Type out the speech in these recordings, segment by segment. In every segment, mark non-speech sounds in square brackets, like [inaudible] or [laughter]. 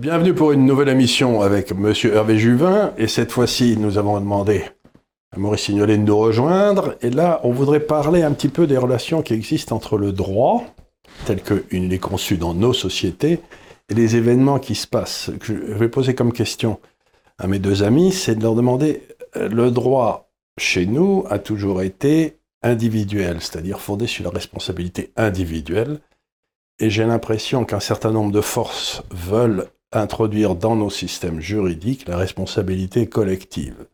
bienvenue pour une nouvelle émission avec Monsieur Hervé Juvin. Et cette fois-ci, nous avons demandé à Maurice Signolet de nous rejoindre. Et là, on voudrait parler un petit peu des relations qui existent entre le droit, tel qu'il est conçu dans nos sociétés, et les événements qui se passent. Je vais poser comme question à mes deux amis, c'est de leur demander, euh, le droit chez nous a toujours été individuel, c'est-à-dire fondé sur la responsabilité individuelle. Et j'ai l'impression qu'un certain nombre de forces veulent introduire dans nos systèmes juridiques la responsabilité collective.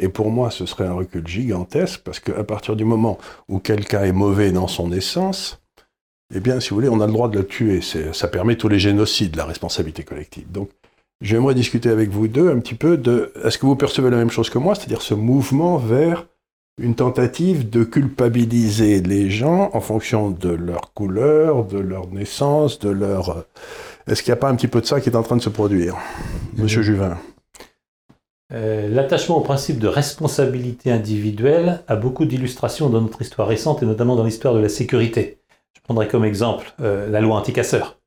Et pour moi, ce serait un recul gigantesque, parce qu'à partir du moment où quelqu'un est mauvais dans son essence, eh bien, si vous voulez, on a le droit de le tuer. Ça permet tous les génocides, la responsabilité collective. Donc, j'aimerais discuter avec vous deux un petit peu de... Est-ce que vous percevez la même chose que moi, c'est-à-dire ce mouvement vers une tentative de culpabiliser les gens en fonction de leur couleur, de leur naissance, de leur... Est-ce qu'il n'y a pas un petit peu de ça qui est en train de se produire Monsieur Juvin? Euh, L'attachement au principe de responsabilité individuelle a beaucoup d'illustrations dans notre histoire récente et notamment dans l'histoire de la sécurité. Je prendrai comme exemple euh, la loi anticasseur.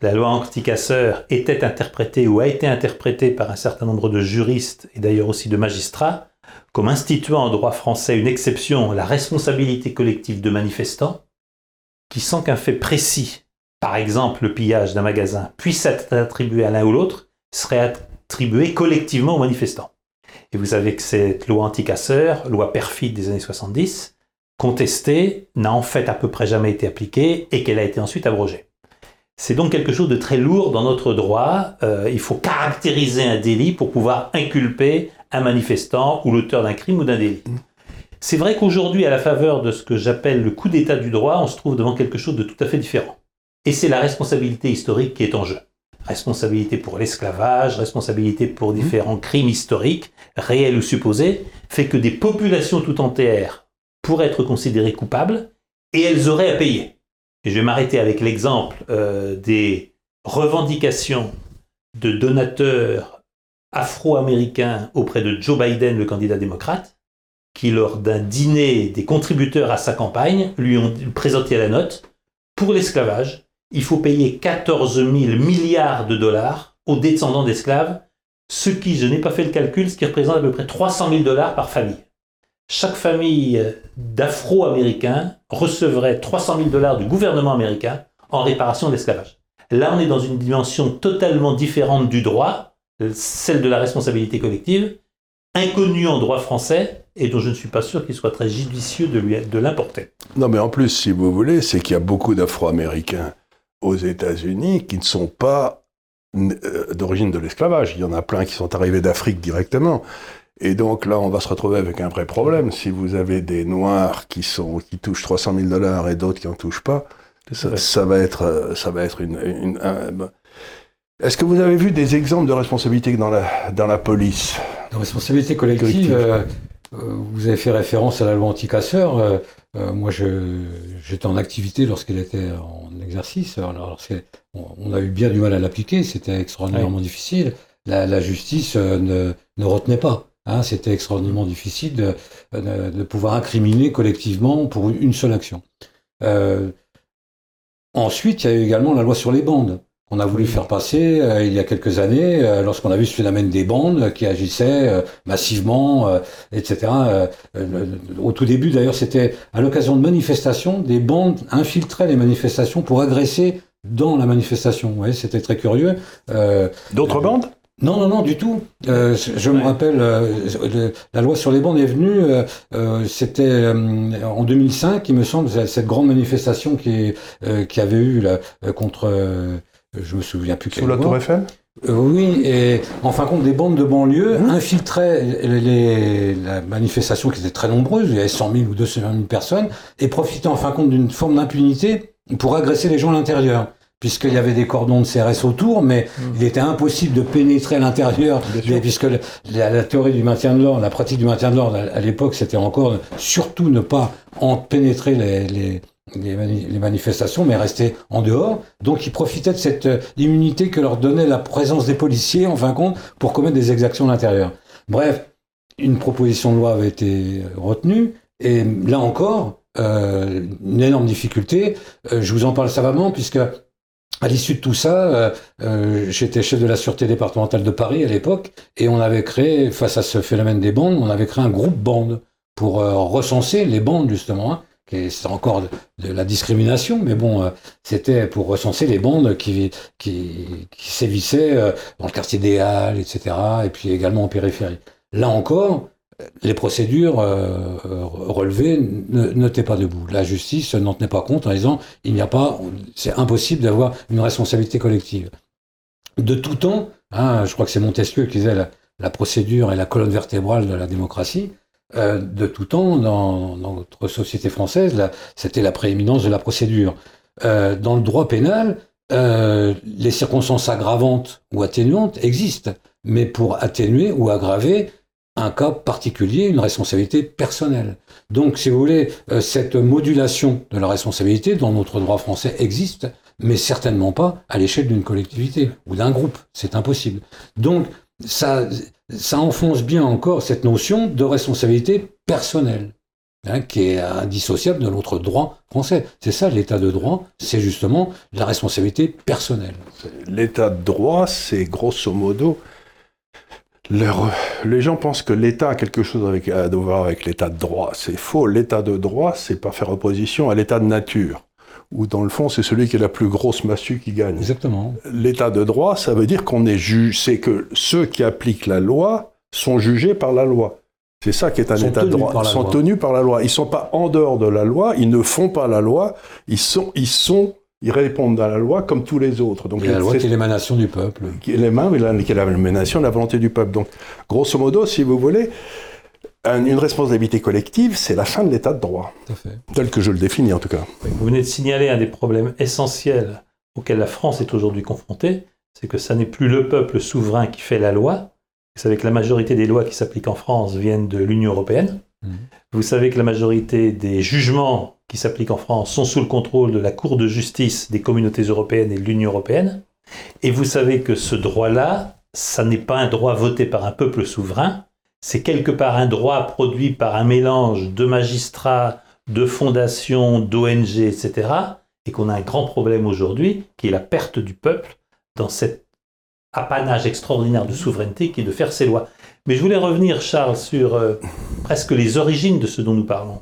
La loi anticasseur était interprétée ou a été interprétée par un certain nombre de juristes et d'ailleurs aussi de magistrats comme instituant en droit français une exception, la responsabilité collective de manifestants, qui sans qu'un fait précis, par exemple le pillage d'un magasin, puisse être attribué à l'un ou l'autre, serait attribué collectivement aux manifestants. Et vous savez que cette loi anticasseur, loi perfide des années 70, contestée, n'a en fait à peu près jamais été appliquée et qu'elle a été ensuite abrogée. C'est donc quelque chose de très lourd dans notre droit. Euh, il faut caractériser un délit pour pouvoir inculper un manifestant ou l'auteur d'un crime ou d'un délit. C'est vrai qu'aujourd'hui, à la faveur de ce que j'appelle le coup d'état du droit, on se trouve devant quelque chose de tout à fait différent. Et c'est la responsabilité historique qui est en jeu. Responsabilité pour l'esclavage, responsabilité pour différents crimes historiques, réels ou supposés, fait que des populations tout entières pourraient être considérées coupables et elles auraient à payer. Et je vais m'arrêter avec l'exemple euh, des revendications de donateurs afro-américain auprès de Joe Biden, le candidat démocrate, qui, lors d'un dîner des contributeurs à sa campagne, lui ont présenté la note pour l'esclavage, il faut payer 14 000 milliards de dollars aux descendants d'esclaves, ce qui, je n'ai pas fait le calcul, ce qui représente à peu près 300 000 dollars par famille. Chaque famille d'afro-américains recevrait 300 000 dollars du gouvernement américain en réparation de l'esclavage. Là, on est dans une dimension totalement différente du droit, celle de la responsabilité collective, inconnue en droit français et dont je ne suis pas sûr qu'il soit très judicieux de, de l'importer. Non, mais en plus, si vous voulez, c'est qu'il y a beaucoup d'Afro-Américains aux États-Unis qui ne sont pas euh, d'origine de l'esclavage. Il y en a plein qui sont arrivés d'Afrique directement. Et donc là, on va se retrouver avec un vrai problème. Si vous avez des Noirs qui, sont, qui touchent 300 000 dollars et d'autres qui n'en touchent pas, ça, va être, ça va être une, une est-ce que vous avez vu des exemples de responsabilité dans la, dans la police? De responsabilité collective, euh, euh, vous avez fait référence à la loi anticasseur. Euh, euh moi, j'étais en activité lorsqu'elle était en exercice. Alors, on, on, a eu bien du mal à l'appliquer, c'était extraordinairement difficile. La, la justice ne, ne, retenait pas. Hein, c'était extraordinairement difficile de, de, de, pouvoir incriminer collectivement pour une seule action. ensuite, il y a eu également la loi sur les bandes on a voulu faire passer euh, il y a quelques années, euh, lorsqu'on a vu ce phénomène des bandes qui agissaient euh, massivement, etc. au tout début, d'ailleurs, c'était à l'occasion de manifestations, des bandes infiltraient les manifestations pour agresser dans la manifestation. Ouais, c'était très curieux. D'autres bandes? Non, non, non, du tout. je me rappelle, la loi sur les bandes est venue, c'était en 2005, il me semble, cette grande manifestation qui, qui avait eu là, contre je me souviens plus Sous la Tour Eiffel euh, oui, et en fin de compte, des bandes de banlieue mmh. infiltraient les, la manifestation qui était très nombreuse, il y avait 100 000 ou 200 000 personnes, et profitaient en fin de compte d'une forme d'impunité pour agresser les gens à l'intérieur. Puisqu'il y avait des cordons de CRS autour, mais mmh. il était impossible de pénétrer à l'intérieur, puisque la, théorie du maintien de l'ordre, la pratique du maintien de l'ordre à, l'époque, c'était encore surtout ne pas en pénétrer les, les, manifestations, mais restaient en dehors. Donc ils profitaient de cette euh, immunité que leur donnait la présence des policiers, en fin de compte, pour commettre des exactions à l'intérieur. Bref, une proposition de loi avait été retenue, et là encore, euh, une énorme difficulté. Euh, je vous en parle savamment, puisque à l'issue de tout ça, euh, euh, j'étais chef de la sûreté départementale de Paris à l'époque, et on avait créé, face à ce phénomène des bandes, on avait créé un groupe bande pour euh, recenser les bandes justement. Hein, c'est encore de, la discrimination, mais bon, euh, c'était pour recenser les bandes qui, sévissaient euh, dans le quartier des Halles, etc., et puis également en périphérie. Là encore, les procédures euh, relevées ne, tenaient pas debout. La justice n'en tenait pas compte en disant il n'y a pas, c'est impossible d'avoir une responsabilité collective. De tout temps, hein, je crois que c'est Montesquieu qui disait la, procédure est la colonne vertébrale de la démocratie. Euh, de tout temps, dans, notre société française, c'était la prééminence de la procédure. Euh, dans le droit pénal, les circonstances aggravantes ou atténuantes existent, mais pour atténuer ou aggraver, un cas particulier, une responsabilité personnelle. Donc, si vous voulez, euh, cette modulation de la responsabilité dans notre droit français existe, mais certainement pas à l'échelle d'une collectivité ou d'un groupe. C'est impossible. Donc, ça, ça enfonce bien encore cette notion de responsabilité personnelle. Hein, qui est indissociable de notre droit français. C'est ça l'état de droit, c'est justement la responsabilité personnelle. L'état de droit, c'est grosso modo les gens pensent que l'État a quelque chose à voir avec l'État de droit. C'est faux. L'État de droit, c'est pas faire opposition à l'État de nature, où dans le fond, c'est celui qui est la plus grosse massue qui gagne. Exactement. L'État de droit, ça veut dire qu'on est juge, c'est que ceux qui appliquent la loi sont jugés par la loi. C'est ça qui est un état de droit. Ils sont tenus par la loi. Ils sont pas en dehors de la loi. Ils ne font pas la loi. Ils sont, ils sont ils répondent à la loi comme tous les autres. Donc, la loi qui est l'émanation du peuple. Qui est l'émanation de la volonté du peuple. Donc, grosso modo, si vous voulez, une responsabilité collective, c'est la fin de l'état de droit. Tout à fait. Tel que je le définis, en tout cas. Vous venez de signaler un des problèmes essentiels auxquels la France est aujourd'hui confrontée, c'est que ça n'est plus le peuple souverain qui fait la loi. Vous savez que la majorité des lois qui s'appliquent en France viennent de l'Union européenne. Mmh. Vous savez que la majorité des jugements qui s'appliquent en France sont sous le contrôle de la Cour de justice des communautés européennes et de l'Union européenne. Et vous savez que ce droit-là, ça n'est pas un droit voté par un peuple souverain, c'est quelque part un droit produit par un mélange de magistrats, de fondations, d'ONG, etc. Et qu'on a un grand problème aujourd'hui, qui est la perte du peuple dans cet apanage extraordinaire de souveraineté qui est de faire ses lois. Mais je voulais revenir, Charles, sur euh, presque les origines de ce dont nous parlons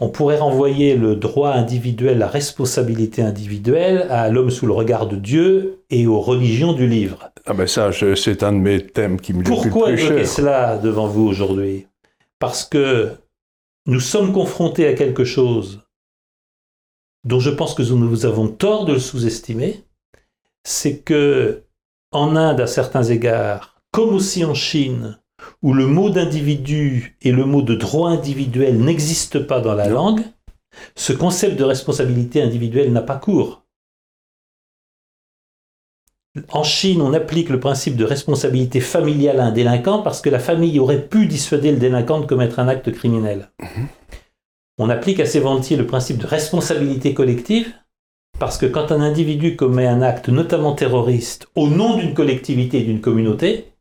on pourrait renvoyer le droit individuel, la responsabilité individuelle à l'homme sous le regard de Dieu et aux religions du livre. Ah ben ça, c'est un de mes thèmes qui me Pourquoi évoquer cela devant vous aujourd'hui? Parce que nous sommes confrontés à quelque chose dont je pense que nous avons tort de le sous-estimer, c'est que en Inde, à certains égards, comme aussi en Chine, où le mot d'individu et le mot de droit individuel n'existent pas dans la langue, ce concept de responsabilité individuelle n'a pas cours. En Chine, on applique le principe de responsabilité familiale à un délinquant parce que la famille aurait pu dissuader le délinquant de commettre un acte criminel. Mhm. On applique assez volontiers le principe de responsabilité collective parce que quand un individu commet un acte, notamment terroriste, au nom d'une collectivité et d'une communauté,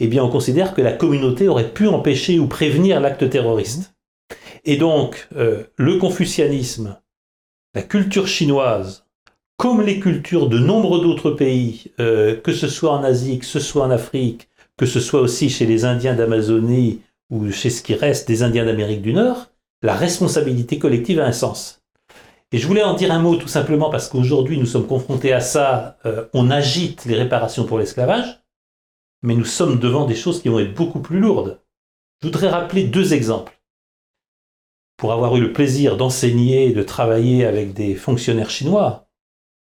eh bien on considère que la communauté aurait pu empêcher ou prévenir l'acte terroriste. Et donc, euh, le confucianisme, la culture chinoise, comme les cultures de nombre d'autres pays, euh, que ce soit en Asie, que ce soit en Afrique, que ce soit aussi chez les Indiens d'Amazonie ou chez ce qui reste des Indiens d'Amérique du Nord, la responsabilité collective a un sens. Et je voulais en dire un mot tout simplement parce qu'aujourd'hui nous sommes confrontés à ça, euh, on agite les réparations pour l'esclavage, mais nous sommes devant des choses qui vont être beaucoup plus lourdes. Je voudrais rappeler deux exemples. Pour avoir eu le plaisir d'enseigner et de travailler avec des fonctionnaires chinois,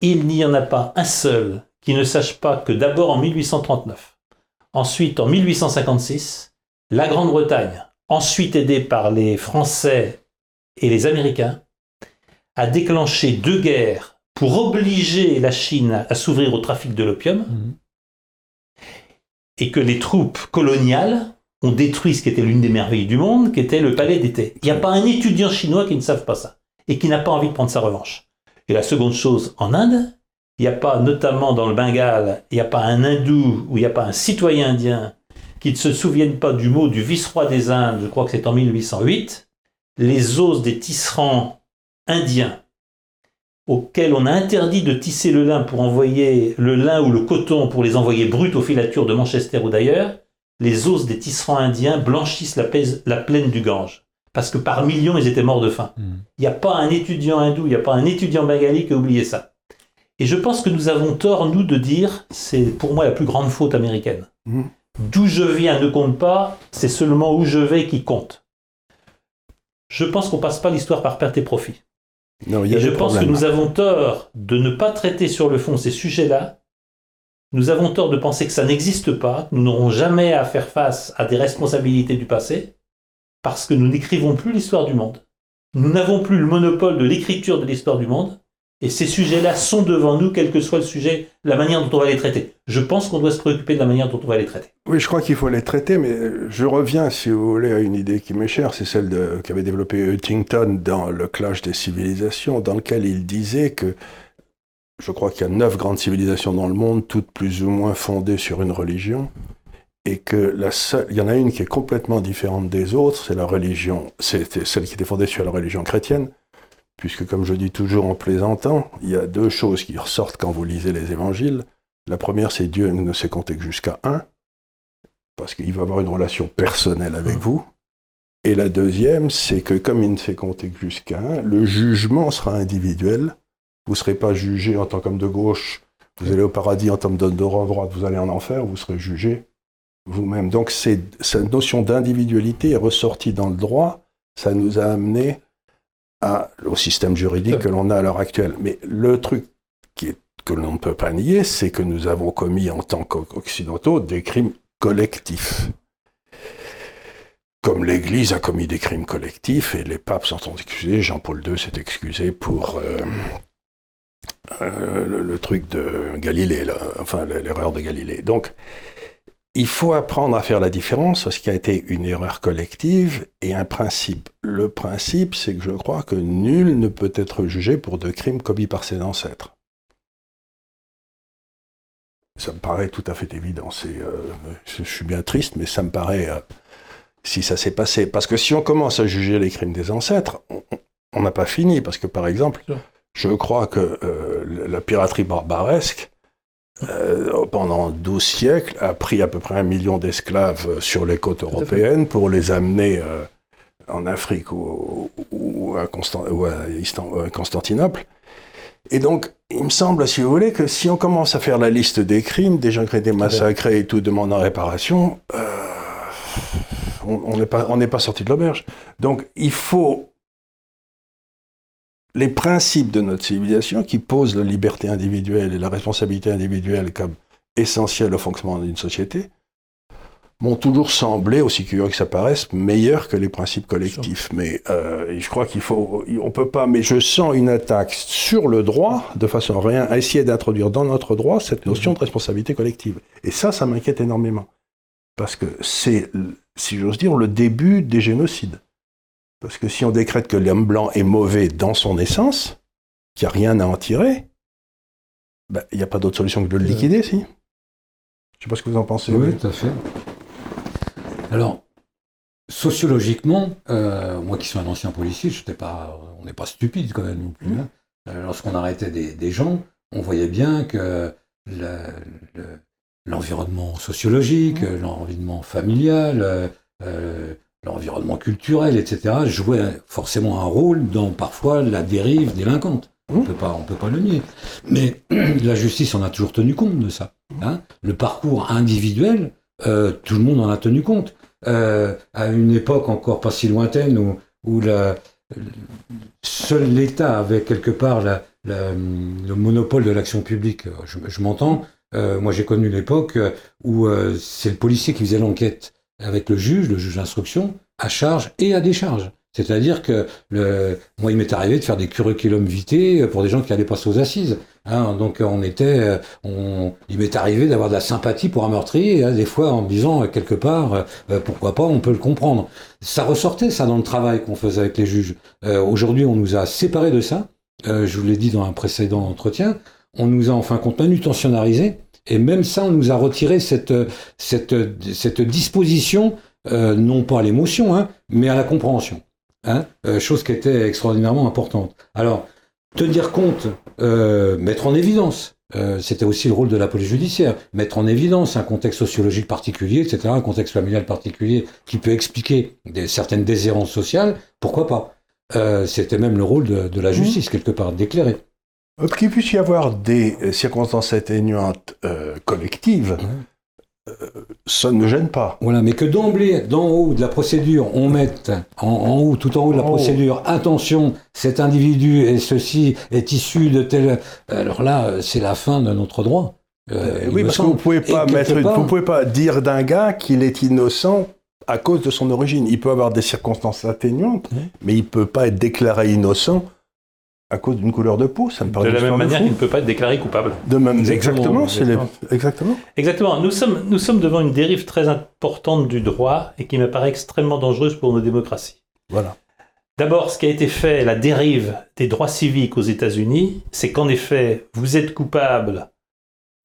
il n'y en a pas un seul qui ne sache pas que d'abord en 1839, ensuite en 1856, la Grande-Bretagne, ensuite aidée par les Français et les Américains, a déclenché deux guerres pour obliger la Chine à s'ouvrir au trafic de l'opium. Mmh et que les troupes coloniales ont détruit ce qui était l'une des merveilles du monde, qui était le palais d'été. Il n'y a pas un étudiant chinois qui ne sache pas ça, et qui n'a pas envie de prendre sa revanche. Et la seconde chose, en Inde, il n'y a pas, notamment dans le Bengale, il n'y a pas un hindou ou il n'y a pas un citoyen indien qui ne se souvienne pas du mot du vice-roi des Indes, je crois que c'est en 1808, les os des tisserands indiens auxquels on a interdit de tisser le lin pour envoyer le lin ou le coton pour les envoyer bruts aux filatures de Manchester ou d'ailleurs, les os des tisserands indiens blanchissent la, la, plaine du Gange. Parce que par millions, ils étaient morts de faim. Hmm. Il n'y a pas un étudiant hindou, il n'y a pas un étudiant bengali qui a oublié ça. Et je pense que nous avons tort, nous, de dire, c'est pour moi la plus grande faute américaine. Hmm. D'où je viens ne compte pas, c'est seulement où je vais qui compte. Je pense qu'on passe pas l'histoire par perte et profit. Et je pense que nous avons tort de ne pas traiter sur le fond ces sujets-là. Nous avons tort de penser que ça n'existe pas, nous n'aurons jamais à faire face à des responsabilités du passé, parce que nous n'écrivons plus l'histoire du monde. Nous n'avons plus le monopole de l'écriture de l'histoire du monde, et ces sujets-là sont devant nous, quel que soit le sujet, la manière dont on va les traiter. Je pense qu'on doit se préoccuper de la manière dont on va les traiter. Oui, je crois qu'il faut les traiter, mais je reviens, si vous voulez, à une idée qui m'est chère, c'est celle qu'avait développée Huntington dans Le Clash des civilisations, dans lequel il disait que je crois qu'il y a neuf grandes civilisations dans le monde, toutes plus ou moins fondées sur une religion, et que la seule, il y en a une qui est complètement différente des autres, c'est la religion, c'était celle qui était fondée sur la religion chrétienne, puisque comme je dis toujours en plaisantant, il y a deux choses qui ressortent quand vous lisez les évangiles. La première, c'est Dieu ne sait compter que jusqu'à un, parce qu'il va avoir une relation personnelle avec vous. Et la deuxième, c'est que comme il ne sait compter que jusqu'à un, le jugement sera individuel. Vous ne serez pas jugé en tant qu'homme de gauche, vous allez au paradis en tant que de droite, vous allez en enfer, vous serez jugé vous-même. Donc cette notion d'individualité est ressortie dans le droit, ça nous a amené au système juridique que l'on a à l'heure actuelle. Mais le truc que l'on ne peut pas nier, c'est que nous avons commis en tant qu'occidentaux des crimes collectifs. Comme l'Église a commis des crimes collectifs et les papes s'en sont excusés, Jean-Paul II s'est excusé pour euh, euh, le, truc de Galilée, enfin l'erreur de Galilée. Donc, il faut apprendre à faire la différence ce qui a été une erreur collective et un principe. Le principe, c'est que je crois que nul ne peut être jugé pour de crimes commis par ses ancêtres. Ça me paraît tout à fait évident. Euh, je suis bien triste, mais ça me paraît, euh, si ça s'est passé. Parce que si on commence à juger les crimes des ancêtres, on n'a pas fini. Parce que, par exemple, je crois que euh, la piraterie barbaresque, euh, pendant 12 siècles, a pris à peu près un million d'esclaves sur les côtes européennes pour les amener euh, en Afrique ou, à, Constantinople. Et donc, il me semble, si vous voulez, que si on commence à faire la liste des crimes, des gens qui ont été massacrés et tout demandent en réparation, euh, on n'est pas, pas sorti de l'auberge. Donc, il faut les principes de notre civilisation qui posent la liberté individuelle et la responsabilité individuelle comme essentielles au fonctionnement d'une société m'ont toujours semblé, aussi curieux que ça paraisse, meilleurs que les principes collectifs. Mais euh, je crois qu'il faut, on peut pas. Mais je sens une attaque sur le droit de façon à rien, à essayer d'introduire dans notre droit cette notion de responsabilité collective. Et ça, ça m'inquiète énormément parce que c'est, si j'ose dire, le début des génocides. Parce que si on décrète que l'homme blanc est mauvais dans son essence, qu'il n'y a rien à en tirer, ben, il n'y a pas d'autre solution que de le liquider, si. Je ne sais pas ce que vous en pensez. Oui, tout à fait. Alors, sociologiquement, euh, moi qui suis un ancien policier, pas, on n'est pas stupide quand même non plus. Hein. Euh, lorsqu'on arrêtait des, gens, on voyait bien que l'environnement sociologique, l'environnement familial, euh, l'environnement culturel, etc., jouait forcément un rôle dans parfois la dérive délinquante. On mmh. peut pas, on peut pas le nier. Mais [clears throat] la justice en a toujours tenu compte de ça. Hein. le parcours individuel, euh, tout le monde en a tenu compte. Euh, à une époque encore pas si lointaine où, où la, seul l'État avait quelque part la, le monopole de l'action publique. Je, je m'entends. Euh, moi, j'ai connu l'époque où euh, c'est le policier qui faisait l'enquête avec le juge, le juge d'instruction, à charge et à décharge. C'est-à-dire que le, moi, il m'est arrivé de faire des curriculum vitae pour des gens qui allaient passer aux assises. Hein, donc on était, on, il m'est arrivé d'avoir de la sympathie pour un meurtrier, hein, des fois en disant quelque part, euh, pourquoi pas, on peut le comprendre. Ça ressortait ça dans le travail qu'on faisait avec les juges. Euh, aujourd'hui, on nous a séparés de ça. Euh, je vous l'ai dit dans un précédent entretien. On nous a en fin de compte manutentionnarisés et même ça, on nous a retiré cette, cette, cette disposition, euh, non pas à l'émotion, hein, mais à la compréhension. Hein, euh, chose qui était extraordinairement importante. Alors, tenir compte, euh, mettre en évidence. Euh, C'était aussi le rôle de la police judiciaire, mettre en évidence un contexte sociologique particulier, etc., un contexte familial particulier qui peut expliquer des, certaines désérances sociales. Pourquoi pas euh, C'était même le rôle de, de la justice quelque part, d'éclairer. Euh, Qu'il puisse y avoir des euh, circonstances atténuantes euh, collectives, euh, ça ne me gêne pas. Voilà, mais que d'emblée, d'en haut de la procédure, on mette en, en haut, tout en haut de la En haut. procédure, attention, cet individu et ceci est issu de tel. Alors là, c'est la fin de notre droit. Euh, oui, parce que vous pouvez pas Et mettre, part- vous pouvez pas dire d'un gars qu'il est innocent à cause de son origine. Il peut avoir des circonstances atténuantes, mais il peut pas être déclaré innocent à cause d'une couleur de peau. Ça me De paraît la une même de manière qu'il ne peut pas être déclaré coupable. De même, Exactement, exactement, c'est les- exactement. exactement. Exactement. Nous sommes, nous sommes devant une dérive très importante du droit et qui me paraît extrêmement dangereuse pour nos démocraties. Voilà. D'abord, ce qui a été fait, la dérive des droits civiques aux États-Unis, c'est qu'en effet, vous êtes coupable,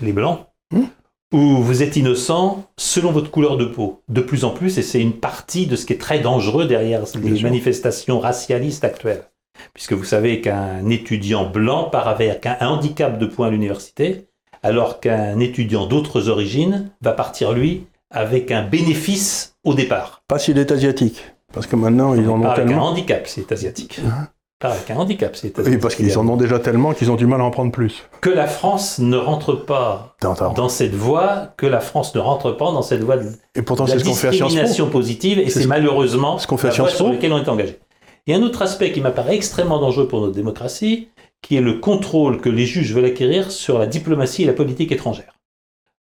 les blancs, Hmm. ou vous êtes innocent selon votre couleur de peau. De plus en plus, et c'est une partie de ce qui est très dangereux derrière les manifestations racialistes actuelles. Puisque vous savez qu'un étudiant blanc part avec un handicap de points à l'université, alors qu'un étudiant d'autres origines va partir, lui, avec un bénéfice au départ. Pas s'il est asiatique, parce que maintenant ils en ont avec un handicap, c'est asiatique. Hein Pas avec un handicap, c'est asiatique. Oui, parce qu'ils en ont déjà tellement qu'ils ont du mal à en prendre plus. Que la France ne rentre pas dans cette voie, que la France ne rentre pas dans cette voie de Et pourtant, la ce qu'on fait à Sciences Po. discrimination positive, et C'est c'est ce- malheureusement ce qu'on fait à la voie sur laquelle on est engagé. Il y a un autre aspect qui m'apparaît extrêmement dangereux pour notre démocratie, qui est le contrôle que les juges veulent acquérir sur la diplomatie et la politique étrangère.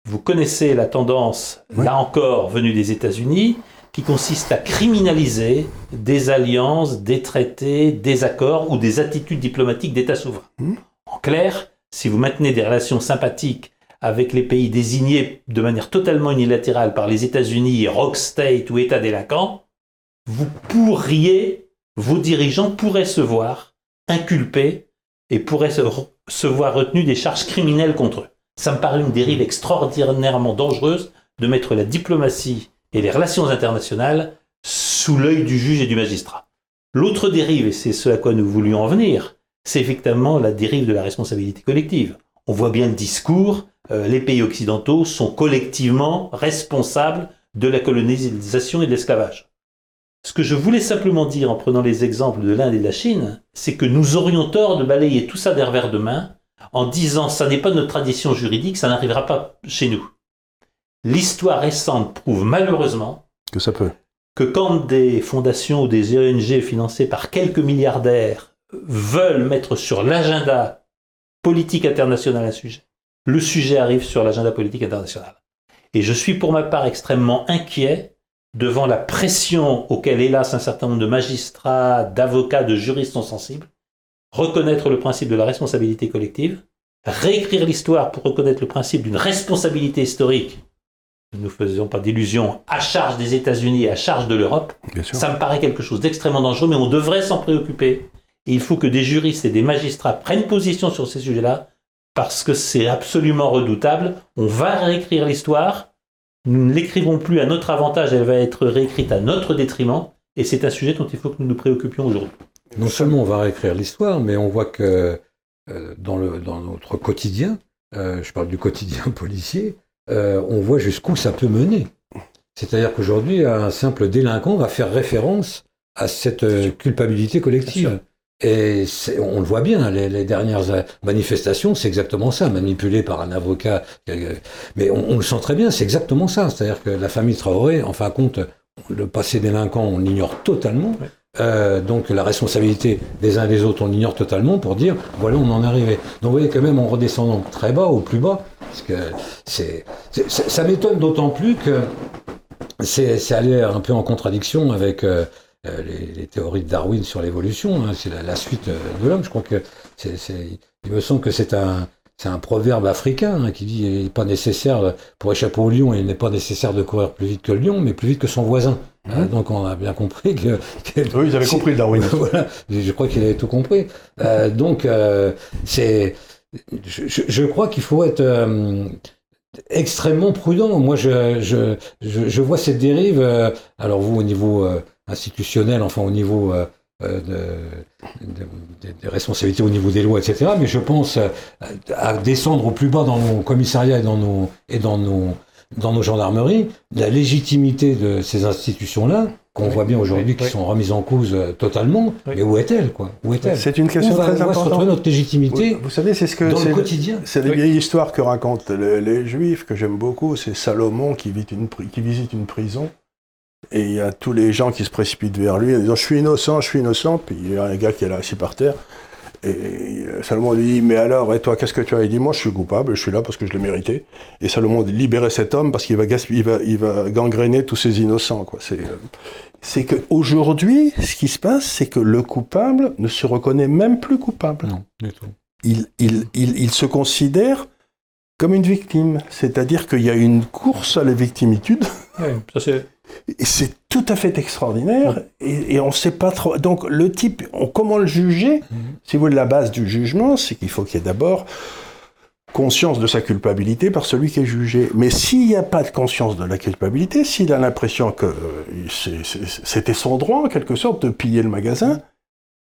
Vous connaissez la tendance, Oui. là encore, venue des États-Unis, qui consiste à criminaliser des alliances, des traités, des accords ou des attitudes diplomatiques d'États souverains. Mhm. En clair, si vous maintenez des relations sympathiques avec les pays désignés de manière totalement unilatérale par les États-Unis, rock state ou État délinquant, vous pourriez, vos dirigeants pourraient se voir inculpés et pourraient se, voir retenus des charges criminelles contre eux. Ça me paraît une dérive extraordinairement dangereuse de mettre la diplomatie et les relations internationales sous l'œil du juge et du magistrat. L'autre dérive, et c'est ce à quoi nous voulions en venir, c'est effectivement la dérive de la responsabilité collective. On voit bien le discours, euh, les pays occidentaux sont collectivement responsables de la colonisation et de l'esclavage. Ce que je voulais simplement dire en prenant les exemples de l'Inde et de la Chine, c'est que nous aurions tort de balayer tout ça d'un revers de main en disant ça n'est pas notre tradition juridique, ça n'arrivera pas chez nous. L'histoire récente prouve malheureusement Que ça peut. que quand des fondations ou des ONG financées par quelques milliardaires veulent mettre sur l'agenda politique international un sujet, le sujet arrive sur l'agenda politique international. Et je suis pour ma part extrêmement inquiet devant la pression auquel, hélas, un certain nombre de magistrats, d'avocats, de juristes sont sensibles, reconnaître le principe de la responsabilité collective, réécrire l'histoire pour reconnaître le principe d'une responsabilité historique, ne nous faisons pas d'illusions, à charge des États-Unis et à charge de l'Europe, ça me paraît quelque chose d'extrêmement dangereux, mais on devrait s'en préoccuper. Et il faut que des juristes et des magistrats prennent position sur ces sujets-là, parce que c'est absolument redoutable. On va réécrire l'histoire, nous ne l'écrivons plus à notre avantage, elle va être réécrite à notre détriment, et c'est un sujet dont il faut que nous nous préoccupions aujourd'hui. Non seulement on va réécrire l'histoire, mais on voit que euh, dans, le, dans notre quotidien, euh, je parle du quotidien [laughs] policier, euh, on voit jusqu'où ça peut mener. C'est-à-dire qu'aujourd'hui, un simple délinquant va faire référence à cette culpabilité collective. Et on le voit bien, les, les dernières euh, manifestations, c'est exactement ça, manipulé par un avocat. Mais on, on le sent très bien, c'est exactement ça. C'est-à-dire que la famille Traoré, en fin de compte, le passé délinquant, on l'ignore totalement. Ouais. Euh, donc la responsabilité des uns et des autres, on l'ignore totalement pour dire, voilà, on en est arrivé. Donc vous voyez quand même en redescendant très bas, au plus bas, parce que c'est, ça m'étonne d'autant plus que c'est, c'est allé un peu en contradiction avec euh, les, les théories de Darwin sur l'évolution. hein. c'est la, la suite euh, de l'homme. Je crois que c'est, il me semble que c'est un, c'est un proverbe africain hein, qui dit il n'est pas nécessaire pour échapper au lion, il n'est pas nécessaire de courir plus vite que le lion, mais plus vite que son voisin. Euh, donc on a bien compris que, que Oui, ils avaient compris Darwin. [laughs] voilà, je crois qu'il avait tout compris. Euh, donc, euh, c'est, je, je- je crois qu'il faut être euh, extrêmement prudent. Moi, je, je, je, vois cette dérive. euh, alors vous, au niveau euh, institutionnel, enfin au niveau euh, euh, des responsabilités au niveau des lois, etc. Mais je pense à descendre au plus bas dans nos commissariats et dans nos, et dans nos, dans nos gendarmeries, la légitimité de ces institutions-là, qu'on voit bien aujourd'hui, qui sont remises en cause totalement, mais où est-elle quoi? Où est-elle? C'est une question où très importante. notre légitimité vous, savez, c'est ce que dans le quotidien? C'est des vieilles histoires que racontent les, les Juifs que j'aime beaucoup. C'est Salomon qui visite, une, qui visite une prison et il y a tous les gens qui se précipitent vers lui en disant Je suis innocent, je suis innocent. Puis il y a un gars qui est là assis par terre. Et Salomon lui dit Mais alors, et toi, qu'est-ce que tu as? Il dit Moi, je suis coupable, je suis là parce que je l'ai mérité. Et Salomon dit Libérez cet homme parce qu'il va, il va, il va gangréner tous ces innocents. Quoi. C'est, c'est qu'aujourd'hui, ce qui se passe, c'est que le coupable ne se reconnaît même plus coupable. Non, du tout. Il, il, il, il se considère comme une victime. C'est-à-dire qu'il y a une course à la victimitude. Oui, ça c'est c'est tout à fait extraordinaire et, et on ne sait pas trop. Donc le type, on, comment le juger Si vous voulez, la base du jugement, c'est qu'il faut qu'il y ait d'abord conscience de sa culpabilité par celui qui est jugé. Mais s'il n'y a pas de conscience de la culpabilité, s'il a l'impression que c'était son droit, en quelque sorte, de piller le magasin,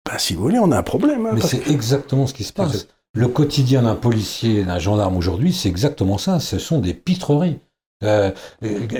ben, si vous voulez, on a un problème. Hein, Mais c'est exactement ce qui se passe. Le quotidien d'un policier, d'un gendarme aujourd'hui, c'est exactement ça. Ce sont des pitreries. Euh,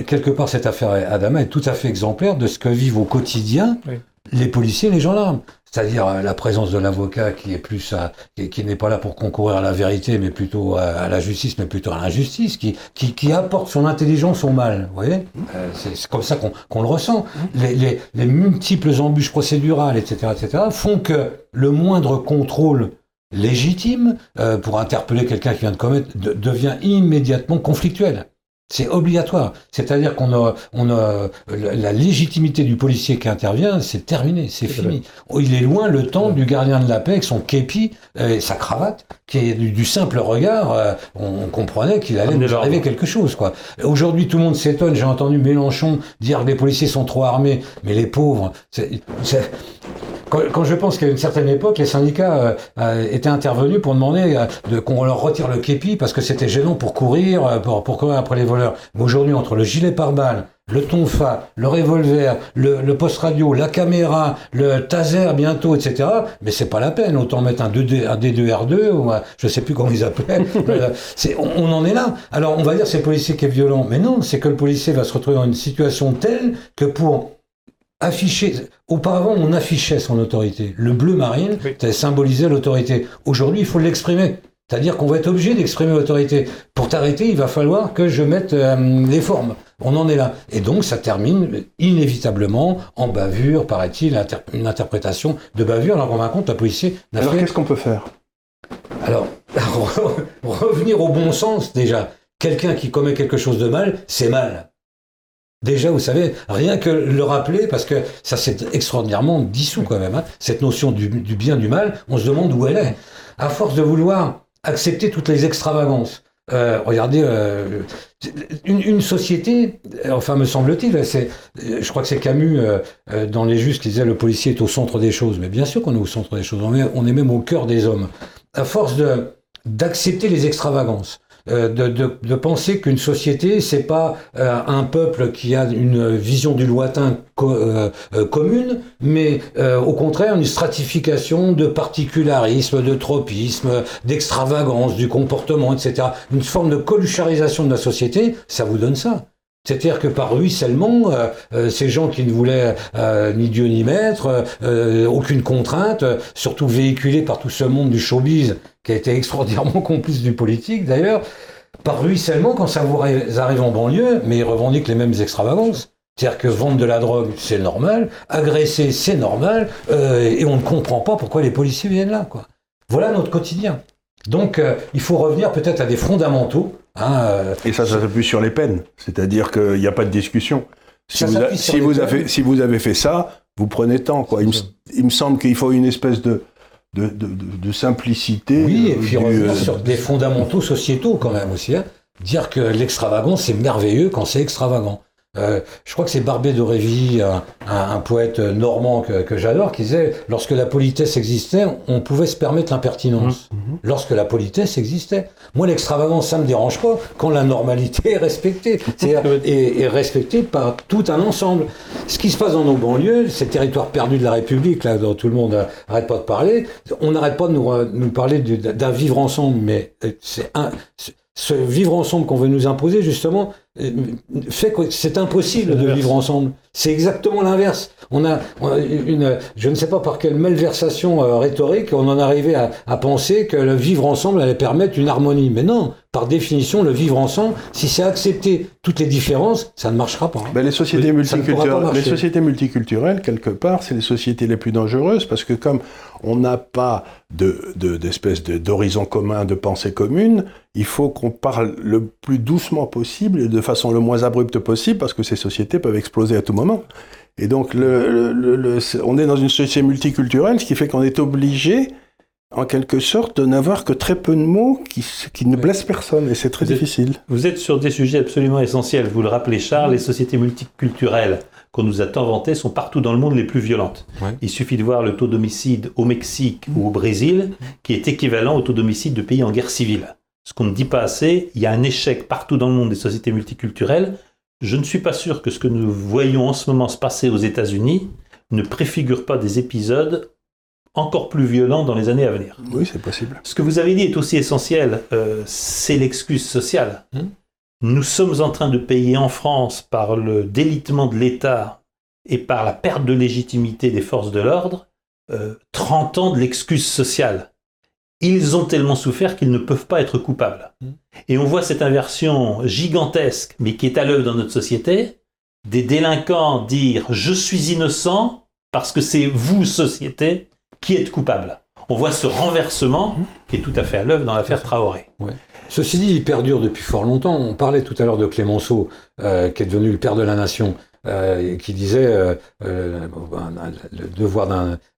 quelque part, cette affaire Adama est tout à fait exemplaire de ce que vivent au quotidien Oui. les policiers et les gendarmes. C'est-à-dire euh, la présence de l'avocat qui est plus à, qui, qui n'est pas là pour concourir à la vérité, mais plutôt à, à la justice, mais plutôt à l'injustice, qui, qui, qui apporte son intelligence au mal. Vous voyez? Euh, c'est, comme ça qu'on, qu'on le ressent. Les, les, les multiples embûches procédurales, etc., etc., font que le moindre contrôle légitime euh, pour interpeller quelqu'un qui vient de commettre de- devient immédiatement conflictuel. C'est obligatoire. C'est-à-dire qu'on a, on a la légitimité du policier qui intervient, c'est terminé, c'est fini. Oh, Il est loin le temps du gardien de la paix avec son képi et sa cravate, qui est du, du simple regard, euh, on, on comprenait qu'il allait nous arriver quelque chose. quoi. Aujourd'hui, tout le monde s'étonne. J'ai entendu Mélenchon dire que les policiers sont trop armés, mais les pauvres. Quand, quand je pense qu'à une certaine époque, les syndicats euh, euh, étaient intervenus pour demander euh, de, qu'on leur retire le képi parce que c'était gênant pour courir, euh, pour, pour courir après les voleurs. Mais aujourd'hui, entre le gilet pare-balles, le tonfa, le revolver, le, le poste radio, la caméra, le taser bientôt, etc. Mais c'est pas la peine. Autant mettre un, 2D, un D2R2 ou un- je sais plus comment ils appelaient. [laughs] Euh, c'est, on, on en est là. Alors on va dire c'est le policier qui est violent, mais non, c'est que le policier va se retrouver dans une situation telle que pour afficher. Auparavant, on affichait son autorité. Le bleu marine, Oui. symbolisait l'autorité. Aujourd'hui, il faut l'exprimer. C'est-à-dire qu'on va être obligé d'exprimer l'autorité. Pour t'arrêter, il va falloir que je mette euh, les formes. On en est là. Et donc, ça termine inévitablement en bavure, paraît-il, inter- une interprétation de bavure, alors qu'on va compte, un policier n'a Alors fait qu'est-ce qu'on peut faire? Alors, [laughs] revenir au bon sens, déjà. Quelqu'un qui commet quelque chose de mal, c'est mal. Déjà, vous savez, rien que le rappeler, parce que ça s'est extraordinairement dissous quand même, hein, cette notion du, bien, du mal, on se demande où elle est. À force de vouloir accepter toutes les extravagances. Euh, regardez, euh, une, société, euh, enfin me semble-t-il, c'est, je crois que c'est Camus dans Les Justes qui disait le policier est au centre des choses. Mais bien sûr qu'on est au centre des choses, on est, on est même au cœur des hommes. À force d'accepter les extravagances, de, de, de penser qu'une société, c'est pas euh, un peuple qui a une vision du lointain euh, euh, commune, mais euh, au contraire une stratification de particularisme, de tropisme, d'extravagance du comportement, etc. Une forme de colucharisation de la société, ça vous donne ça. C'est-à-dire que par ruissellement, euh, euh, ces gens qui ne voulaient euh, ni Dieu ni maître, euh, aucune contrainte, surtout véhiculés par tout ce monde du showbiz, qui a été [laughs] extraordinairement complice du politique d'ailleurs, par ruissellement, quand ça vous arri- arrive en banlieue, mais ils revendiquent les mêmes extravagances. C'est-à-dire que vendre de la drogue, c'est normal, agresser, c'est normal, euh, et on ne comprend pas pourquoi les policiers viennent là. Quoi. Voilà notre quotidien. Donc il faut revenir peut-être à des fondamentaux. Hein, euh, Et ça, ça s'appuie sur les peines. C'est-à-dire qu'il n'y a pas de discussion. Si, vous, a- si, avez, si vous avez fait ça, vous prenez temps. Quoi. Il, me, il me semble qu'il faut une espèce de, de, de, de- de simplicité. Oui, et euh, puis revenir sur des fondamentaux sociétaux quand même aussi. hein. Dire que l'extravagant, c'est merveilleux quand c'est extravagant. Euh, je crois que c'est Barbé de Révy, un, un, un poète normand que, que j'adore, qui disait lorsque la politesse existait, on pouvait se permettre l'impertinence. Mhm. Lorsque la politesse existait. Moi, l'extravagance, ça me dérange pas quand la normalité est respectée. C'est-à-dire [laughs] est, est respectée par tout un ensemble. Ce qui se passe dans nos banlieues, ces territoires perdus de la République, là, dont tout le monde arrête pas de parler, on n'arrête pas de nous, nous parler du- d'un vivre ensemble, mais euh, c'est un, ce vivre ensemble qu'on veut nous imposer, justement, euh, fait que c'est impossible de vivre ensemble. C'est exactement l'inverse. On a, une, je ne sais pas par quelle malversation euh, rhétorique, on en arrivait à, à penser que le vivre ensemble allait permettre une harmonie. Mais non, par définition, le vivre ensemble, si c'est accepter toutes les différences, ça ne marchera pas. Ben, les, sociétés Oui, pas multiculturelles, les marcher. sociétés multiculturelles, quelque part, c'est les sociétés les plus dangereuses parce que comme on n'a pas de, de- d'espèce de- d'horizon commun, de pensée commune, il faut qu'on parle le plus doucement possible et de façon le moins abrupte possible parce que ces sociétés peuvent exploser à tout moment. Et donc, le, le- le- le- c'est- on est dans une société multiculturelle, ce qui fait qu'on est obligé, en quelque sorte, de n'avoir que très peu de mots qui, ne blessent personne, et c'est très Vous êtes- difficile. Vous êtes sur des sujets absolument essentiels. Vous le rappelez, Charles, les sociétés multiculturelles qu'on nous a tant vantées sont partout dans le monde les plus violentes. Ouais. Il suffit de voir le taux d'homicide au Mexique ou au Brésil, qui est équivalent au taux d'homicide de pays en guerre civile. Ce qu'on ne dit pas assez, il y a un échec partout dans le monde des sociétés multiculturelles. Je ne suis pas sûr que ce que nous voyons en ce moment se passer aux États-Unis ne préfigure pas des épisodes encore plus violents dans les années à venir. Oui, c'est possible. Ce que vous avez dit est aussi essentiel, euh, c'est l'excuse sociale. Hmm. Nous sommes en train de payer en France par le délitement de l'État et par la perte de légitimité des forces de l'ordre euh, 30 ans de l'excuse sociale. Ils ont tellement souffert qu'ils ne peuvent pas être coupables. Hmm. Et on voit cette inversion gigantesque, mais qui est à l'œuvre dans notre société, des délinquants dire je suis innocent parce que c'est vous, société, qui êtes coupable. On voit ce renversement qui est tout à fait à l'œuvre dans l'affaire Traoré. Ceci dit, il perdure depuis fort longtemps. On parlait tout à l'heure de Clémenceau, euh, qui est devenu le père de la nation, euh, qui disait euh, euh, le devoir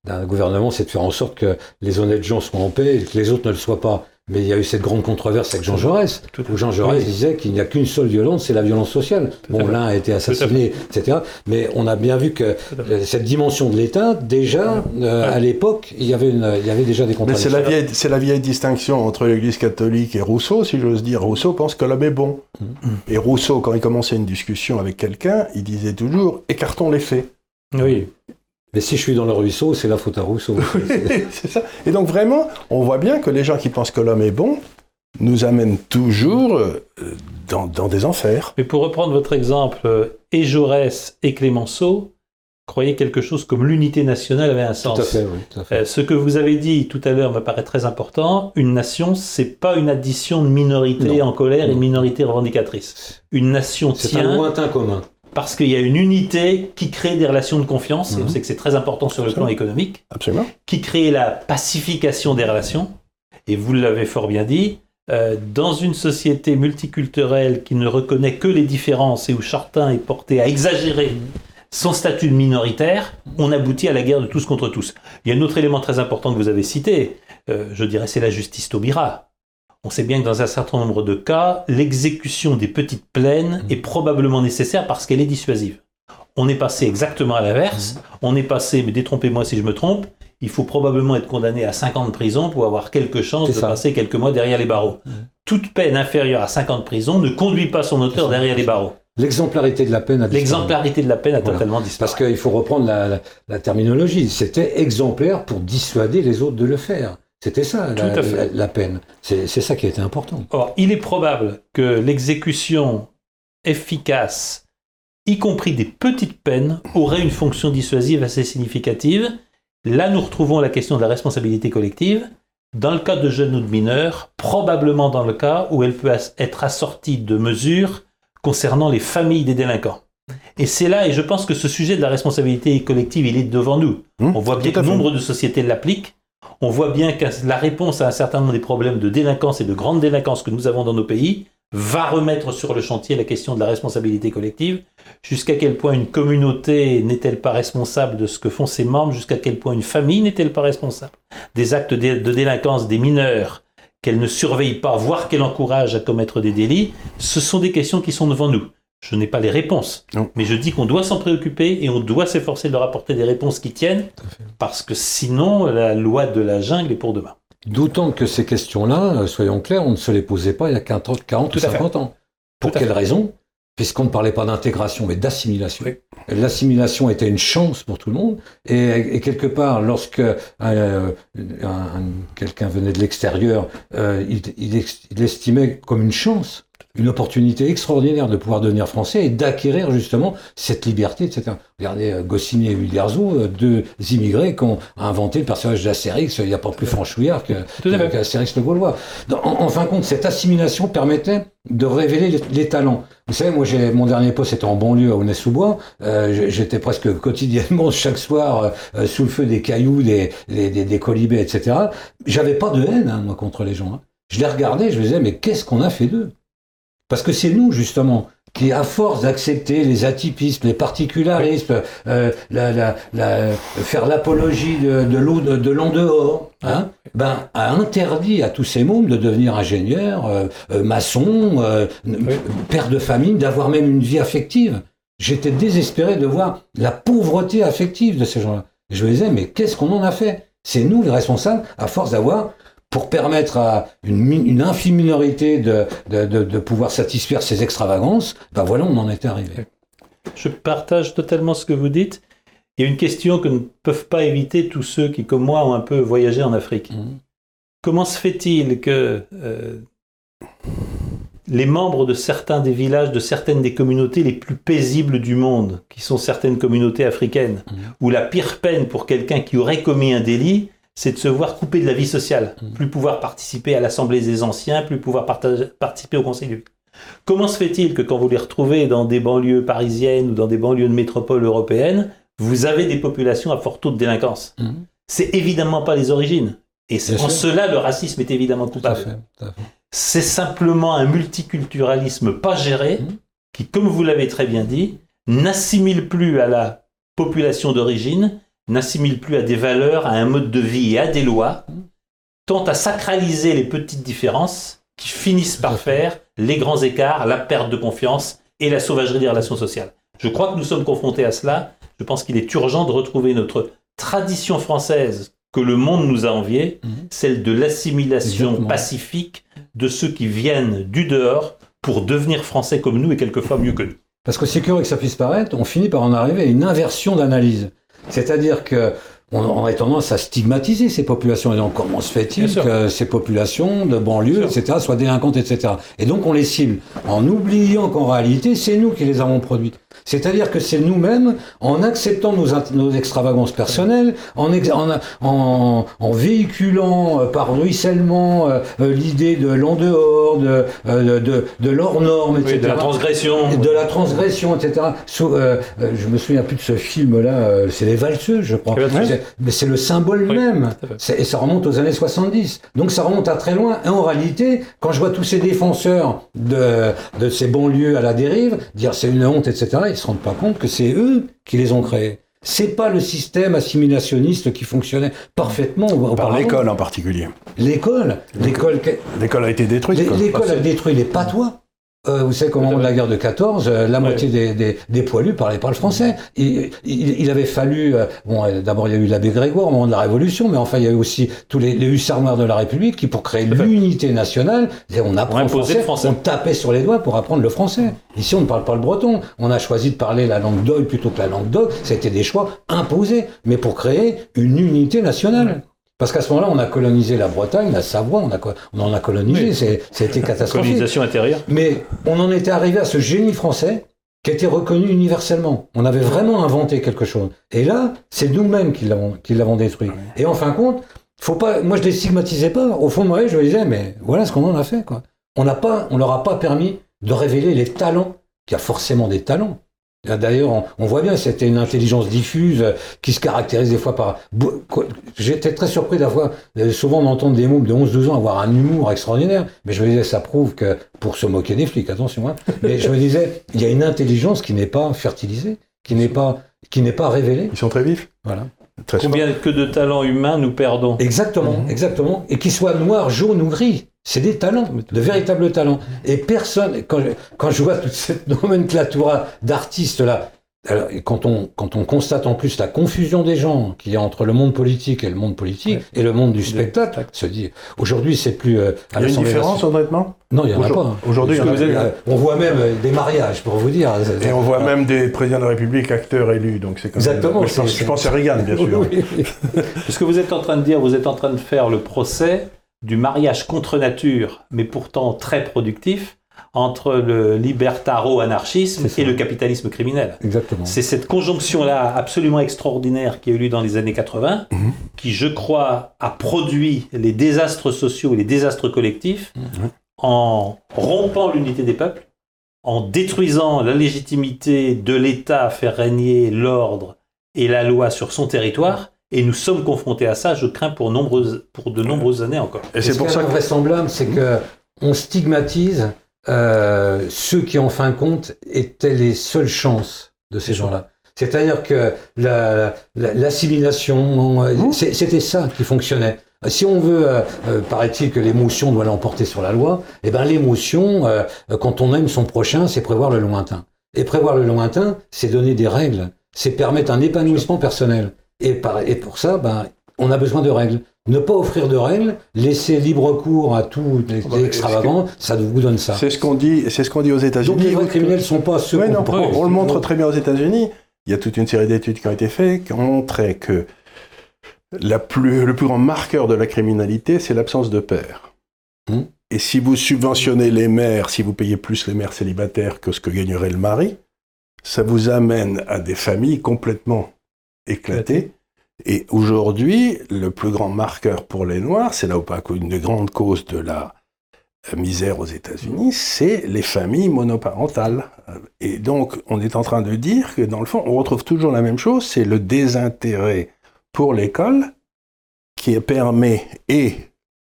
d'un gouvernement, c'est de faire en sorte que les honnêtes gens soient en paix et que les autres ne le soient pas. Mais il y a eu cette grande controverse avec Jean Jaurès, où Jean Jaurès Oui. disait qu'il n'y a qu'une seule violence, c'est la violence sociale. Tout Bon, l'un a été assassiné, etc. Mais on a bien vu que euh, cette dimension de l'État, déjà, euh, à l'époque, il y avait une, il y avait déjà des Mais c'est contradictions. la, vieille, c'est la vieille distinction entre l'Église catholique et Rousseau, si j'ose dire. Rousseau pense que l'homme est bon. Et Rousseau, quand il commençait une discussion avec quelqu'un, il disait toujours écartons les faits. Oui. Mais si je suis dans le ruisseau, c'est la faute à Rousseau. [laughs] c'est ça. Et donc vraiment, on voit bien que les gens qui pensent que l'homme est bon nous amènent toujours euh, dans, dans des enfers. Mais pour reprendre votre exemple, euh, et Jaurès et Clémenceau croyaient quelque chose comme l'unité nationale avait un tout sens. à fait, oui. Tout à fait. Euh, ce que vous avez dit tout à l'heure me paraît très important. Une nation, c'est pas une addition de minorités Non. en colère et minorités revendicatrices. Une nation C'est un tient lointain commun. Parce qu'il y a une unité qui crée des relations de confiance, et on Mhm. sait que c'est très important sur le plan économique, Absolument. qui crée la pacification des relations. Et vous l'avez fort bien dit, euh, dans une société multiculturelle qui ne reconnaît que les différences et où chacun est porté à exagérer son statut de minoritaire, on aboutit à la guerre de tous contre tous. Il y a un autre élément très important que vous avez cité, euh, je dirais c'est la justice Taubira. On sait bien que dans un certain nombre de cas, l'exécution des petites plaines est probablement nécessaire parce qu'elle est dissuasive. On est passé exactement à l'inverse. On est passé, mais détrompez-moi si je me trompe, il faut probablement être condamné à 5 ans de prison pour avoir quelques chances C'est de ça. passer quelques mois derrière les barreaux. Toute peine inférieure à 5 ans de prison ne conduit pas son auteur derrière les barreaux. L'exemplarité de la peine a disparu. L'exemplarité de la peine a Voilà. totalement disparu. Parce qu'il faut reprendre la, la- la terminologie. C'était exemplaire pour dissuader les autres de le faire. C'était ça, la, peine. C'est ça qui a été important. Or, il est probable que l'exécution efficace, y compris des petites peines, aurait une fonction dissuasive assez significative. Là, nous retrouvons la question de la responsabilité collective. Dans le cas de jeunes ou de mineurs, probablement dans le cas où elle peut être assortie de mesures concernant les familles des délinquants. Et c'est là, et je pense que ce sujet de la responsabilité collective, il est devant nous. Hum, On voit bien que nombre de sociétés l'appliquent. On voit bien que la réponse à un certain nombre des problèmes de délinquance et de grande délinquance que nous avons dans nos pays va remettre sur le chantier la question de la responsabilité collective. Jusqu'à quel point une communauté n'est-elle pas responsable de ce que font ses membres? Jusqu'à quel point une famille n'est-elle pas responsable des actes de délinquance des mineurs qu'elle ne surveille pas, voire qu'elle encourage à commettre des délits? Ce sont des questions qui sont devant nous. Je n'ai pas les réponses. Non. Mais je dis qu'on doit s'en préoccuper et on doit s'efforcer de leur apporter des réponses qui tiennent, parce que sinon, la loi de la jungle est pour demain. D'autant que ces questions-là, euh, soyons clairs, on ne se les posait pas il y a 40, 40 Tout ou à fait. 50 ans. Pour quelle raison? Puisqu'on ne parlait pas d'intégration, mais d'assimilation. Oui. L'assimilation était une chance pour tout le monde. Et, et quelque part, lorsque euh, un- un- quelqu'un venait de l'extérieur, euh, il, il il estimait comme une chance, une opportunité extraordinaire de pouvoir devenir français et d'acquérir justement cette liberté, etc. Regardez euh, Goscinny et Uderzo, euh, deux immigrés qui ont inventé le personnage d'Astérix. Il n'y a pas plus franchouillard qu'Astérix le Gaulois. En, en fin de compte, cette assimilation permettait de révéler les, les talents. Vous savez, moi, j'ai, mon dernier poste était en banlieue à Aulnay-sous-Bois. Euh, j'étais presque [laughs] quotidiennement, chaque soir, euh, euh, sous le feu des cailloux, des, des, des, des colibés, etc. J'avais pas de haine, hein, moi, contre les gens. hein. Je les regardais, je me disais, mais qu'est-ce qu'on a fait d'eux? Parce que c'est nous, justement, qui, à force d'accepter les atypismes, les particularismes, euh, la, la, la- faire l'apologie de, de l'eau de, de l'en dehors, hein, ben, a interdit à tous ces mômes de devenir ingénieurs, euh, euh, maçons, euh, père de famille, d'avoir même une vie affective. J'étais désespéré de voir la pauvreté affective de ces gens-là. Je me disais, mais qu'est-ce qu'on en a fait? C'est nous les responsables, à force d'avoir, pour permettre à une, infime minorité de, de, de, de pouvoir satisfaire ces extravagances, ben voilà, on en était arrivé. Je partage totalement ce que vous dites. Il y a une question que ne peuvent pas éviter tous ceux qui, comme moi, ont un peu voyagé en Afrique. Mhm. Comment se fait-il que euh, les membres de certains des villages, de certaines des communautés les plus paisibles du monde, qui sont certaines communautés africaines, Mhm. où la pire peine pour quelqu'un qui aurait commis un délit, c'est de se voir coupé de la vie sociale, Mhm. plus pouvoir participer à l'Assemblée des anciens, plus pouvoir participer au Conseil du Comment se fait-il que quand vous les retrouvez dans des banlieues parisiennes ou dans des banlieues de métropole européennes, vous avez des populations à fort taux de délinquance? Mhm. C'est évidemment pas les origines. Et c'est- Bien en sûr. cela, le racisme est évidemment Tout à coupable. C'est simplement un multiculturalisme pas géré Mhm. qui, comme vous l'avez très bien dit, n'assimile plus à la population d'origine, n'assimile plus à des valeurs, à un mode de vie et à des lois, tend à sacraliser les petites différences qui finissent par faire les grands écarts, la perte de confiance et la sauvagerie des relations sociales. Je crois que nous sommes confrontés à cela. Je pense qu'il est urgent de retrouver notre tradition française que le monde nous a enviée, Mhm. celle de l'assimilation pacifique de ceux qui viennent du dehors pour devenir français comme nous et quelquefois mieux que nous. Parce que c'est curieux que ça puisse paraître, on finit par en arriver à une inversion d'analyse. C'est-à-dire que on aurait tendance à stigmatiser ces populations. Et donc, comment se fait-il que ces populations de banlieue, etc., soient délinquantes, etc. Et donc, on les cible en oubliant qu'en réalité, c'est nous qui les avons produites. C'est-à-dire que c'est nous-mêmes, en acceptant nos, extravagances personnelles, en, ex- en, en- en véhiculant euh, par ruissellement euh, euh, l'idée de l'en dehors, de, euh, de, de l'hors norme, etc. Oui, de la transgression. De la transgression, etc. Euh, je me souviens plus de ce film-là, c'est Les Valseuses, je crois. Mais c'est le symbole Oui, même. Et ça remonte aux années 70. Donc ça remonte à très loin. Et en réalité, quand je vois tous ces défenseurs de, de ces banlieues à la dérive dire c'est une honte, etc., ils se rendent pas compte que c'est eux qui les ont créés. C'est pas le système assimilationniste qui fonctionnait parfaitement Par l'école en particulier. L'école. L'école. L'école a été détruite. L'école a détruit les patois. Euh, vous savez qu'au moment de la guerre de 14, euh, la moitié des, des, des poilus parlaient pas le français. Il, il, il avait fallu, euh, bon, euh, d'abord il y a eu l'abbé Grégoire au moment de la Révolution, mais enfin il y a eu aussi tous les, les hussards noirs de la République qui, pour créer l'unité nationale, on apprend le français, le français. on tapait sur les doigts pour apprendre le français. Ici on ne parle pas le breton, on a choisi de parler la langue d'oil plutôt que la langue d'oc. C'était des choix imposés, mais pour créer une unité nationale. Parce qu'à ce moment-là, on a colonisé la Bretagne, la Savoie, on, a, on en a colonisé, Oui. c'était catastrophique. Colonisation intérieure. Mais on en était arrivé à ce génie français qui était reconnu universellement. On avait vraiment inventé quelque chose. Et là, c'est nous-mêmes qui l'avons, détruit. Et en fin de compte, faut pas, moi je les stigmatisais pas. Au fond de moi, je me disais, mais voilà ce qu'on en a fait, quoi. On n'a pas, on leur a pas permis de révéler les talents, qu'il y a forcément des talents. D'ailleurs, on, on voit bien, c'était une intelligence diffuse euh, qui se caractérise des fois par... J'étais très surpris d'avoir, euh, souvent d'entendre des mômes de 11-12 ans avoir un humour extraordinaire, mais je me disais, ça prouve que, pour se moquer des flics, attention, hein, [laughs] mais je me disais, il y a une intelligence qui n'est pas fertilisée, qui n'est pas, qui n'est pas révélée. Ils sont très vifs. Voilà. Très Combien que de talents humains nous perdons Exactement, Mhm. exactement. Et qu'il soit noir, jaune ou gris. C'est des talents, de véritables talents. Et personne, quand, quand je vois toute cette [laughs] nomenclatura d'artistes là, alors, quand, on, quand on constate en plus la confusion des gens qu'il y a entre le monde politique et le monde politique et le monde du spectacle, se dit aujourd'hui c'est plus. Euh, il y a une différence honnêtement Non, il n'y en a pas. Aujourd'hui, on voit même euh, des mariages pour vous dire. Et on voit même des présidents de la République acteurs élus, donc c'est Exactement. je, pense, je pense à Reagan, bien sûr. [laughs] Ce que vous êtes en train de dire, vous êtes en train de faire le procès du mariage contre nature, mais pourtant très productif entre le libertaro-anarchisme et le capitalisme criminel. Exactement. C'est cette conjonction-là absolument extraordinaire qui a eu lieu dans les années 80, mhm. qui, je crois, a produit les désastres sociaux et les désastres collectifs mhm. en rompant l'unité des peuples, en détruisant la légitimité de l'État à faire régner l'ordre et la loi sur son territoire. Et nous sommes confrontés à ça, je crains, pour, pour de nombreuses années encore. Et, c'est pour ça que... vraisemblable, c'est que on stigmatise euh, ceux qui, en fin de compte, étaient les seules chances de ces gens-là. C'est-à-dire que l'assimilation, la, mmh. c'était ça qui fonctionnait. Si on veut, euh, euh, paraît-il que l'émotion doit l'emporter sur la loi, eh ben l'émotion, quand on aime son prochain, c'est prévoir le lointain. Et prévoir le lointain, c'est donner des règles, c'est permettre un épanouissement personnel. Et, par, et pour ça, ben, on a besoin de règles. Ne pas offrir de règles, laisser libre cours à les, ah bah, extravagants, ça vous donne ça. C'est ce qu'on dit, c'est ce qu'on dit aux États-Unis. Donc les vrais criminels ne sont pas ceux ouais, non, on, le montre très bien aux États-Unis. Il y a toute une série d'études qui ont été faites qui ont montré que la plus, le plus grand marqueur de la criminalité, c'est l'absence de père. Hmm. Et si vous subventionnez les mères, si vous payez plus les mères célibataires que ce que gagnerait le mari, ça vous amène à des familles complètement éclatées et aujourd'hui, le plus grand marqueur pour les Noirs, c'est là où pas une des grandes causes de la misère aux États-Unis, c'est les familles monoparentales. Et donc, on est en train de dire que dans le fond, on retrouve toujours la même chose, c'est le désintérêt pour l'école qui permet, et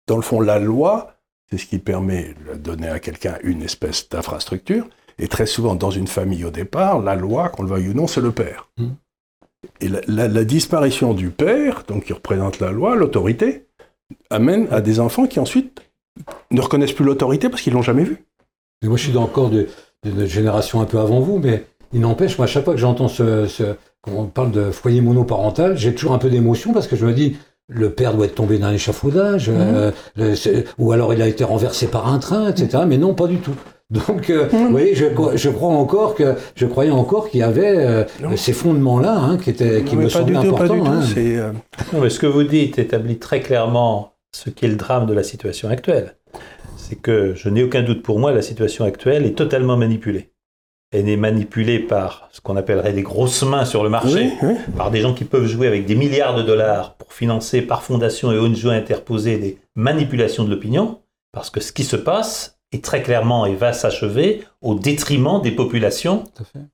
dans le fond, la loi, c'est ce qui permet de donner à quelqu'un une espèce d'infrastructure. Et très souvent, dans une famille au départ, la loi, qu'on le veuille ou non, c'est le père. Mmh. Et la, disparition du père, donc qui représente la loi, l'autorité, amène à des enfants qui ensuite ne reconnaissent plus l'autorité parce qu'ils l'ont jamais vue. moi, je suis encore de, génération un peu avant vous, mais il n'empêche, moi, à chaque fois que j'entends ce, ce on parle de foyer monoparental, j'ai toujours un peu d'émotion parce que je me dis, le père doit être tombé dans l'échafaudage, mmh. euh, ou alors il a été renversé par un train, etc. Mais non, pas du tout. Donc, euh, vous voyez, je, je, crois encore que je croyais encore qu'il y avait euh, ces fondements-là hein, qui étaient qui me semblaient importants. Hein. Euh, non, mais ce que vous dites établit très clairement ce qui est le drame de la situation actuelle. C'est que je n'ai aucun doute pour moi, la situation actuelle est totalement manipulée. Elle est manipulée par ce qu'on appellerait des grosses mains sur le marché, par des gens qui peuvent jouer avec des milliards de dollars pour financer par fondation et ONG interposées des manipulations de l'opinion. Parce que ce qui se passe, et très clairement et va s'achever au détriment des populations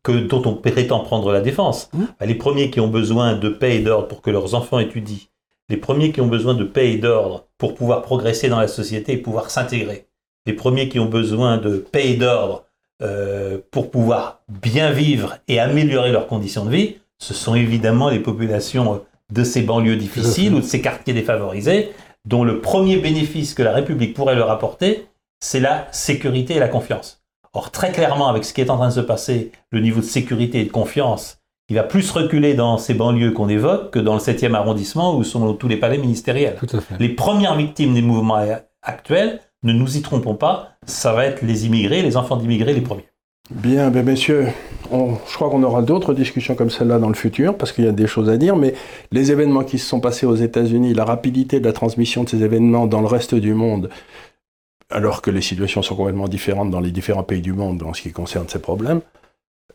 que, dont on prétend prendre la défense. Mmh. Bah, les premiers qui ont besoin de paix et d'ordre pour que leurs enfants étudient, les premiers qui ont besoin de paix et d'ordre pour pouvoir progresser dans la société et pouvoir s'intégrer, les premiers qui ont besoin de paix et d'ordre euh, pour pouvoir bien vivre et améliorer leurs conditions de vie, ce sont évidemment les populations de ces banlieues difficiles ou de ces quartiers défavorisés, dont le premier bénéfice que la République pourrait leur apporter, c'est la sécurité et la confiance. Or, très clairement, avec ce qui est en train de se passer, le niveau de sécurité et de confiance, il va plus reculer dans ces banlieues qu'on évoque que dans le 7e arrondissement où sont tous les palais ministériels. Les premières victimes des mouvements actuels, ne nous y trompons pas, ça va être les immigrés, les enfants d'immigrés les premiers. Bien, ben messieurs, je crois qu'on aura d'autres discussions comme celle-là dans le futur, parce qu'il y a des choses à dire, mais les événements qui se sont passés aux États-Unis, la rapidité de la transmission de ces événements dans le reste du monde, alors que les situations sont complètement différentes dans les différents pays du monde en ce qui concerne ces problèmes,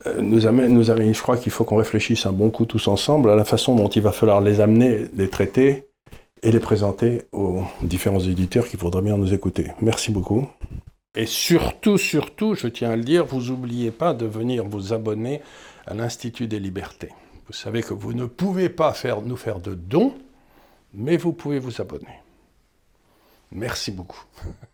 euh, nous amène, je crois qu'il faut qu'on réfléchisse un bon coup tous ensemble à la façon dont il va falloir les amener, les traiter et les présenter aux différents éditeurs qui voudraient bien nous écouter. Merci beaucoup. Et surtout, surtout, je tiens à le dire, vous n'oubliez pas de venir vous abonner à l'Institut des libertés. Vous savez que vous ne pouvez pas faire, nous faire de dons, mais vous pouvez vous abonner. Merci beaucoup. [laughs]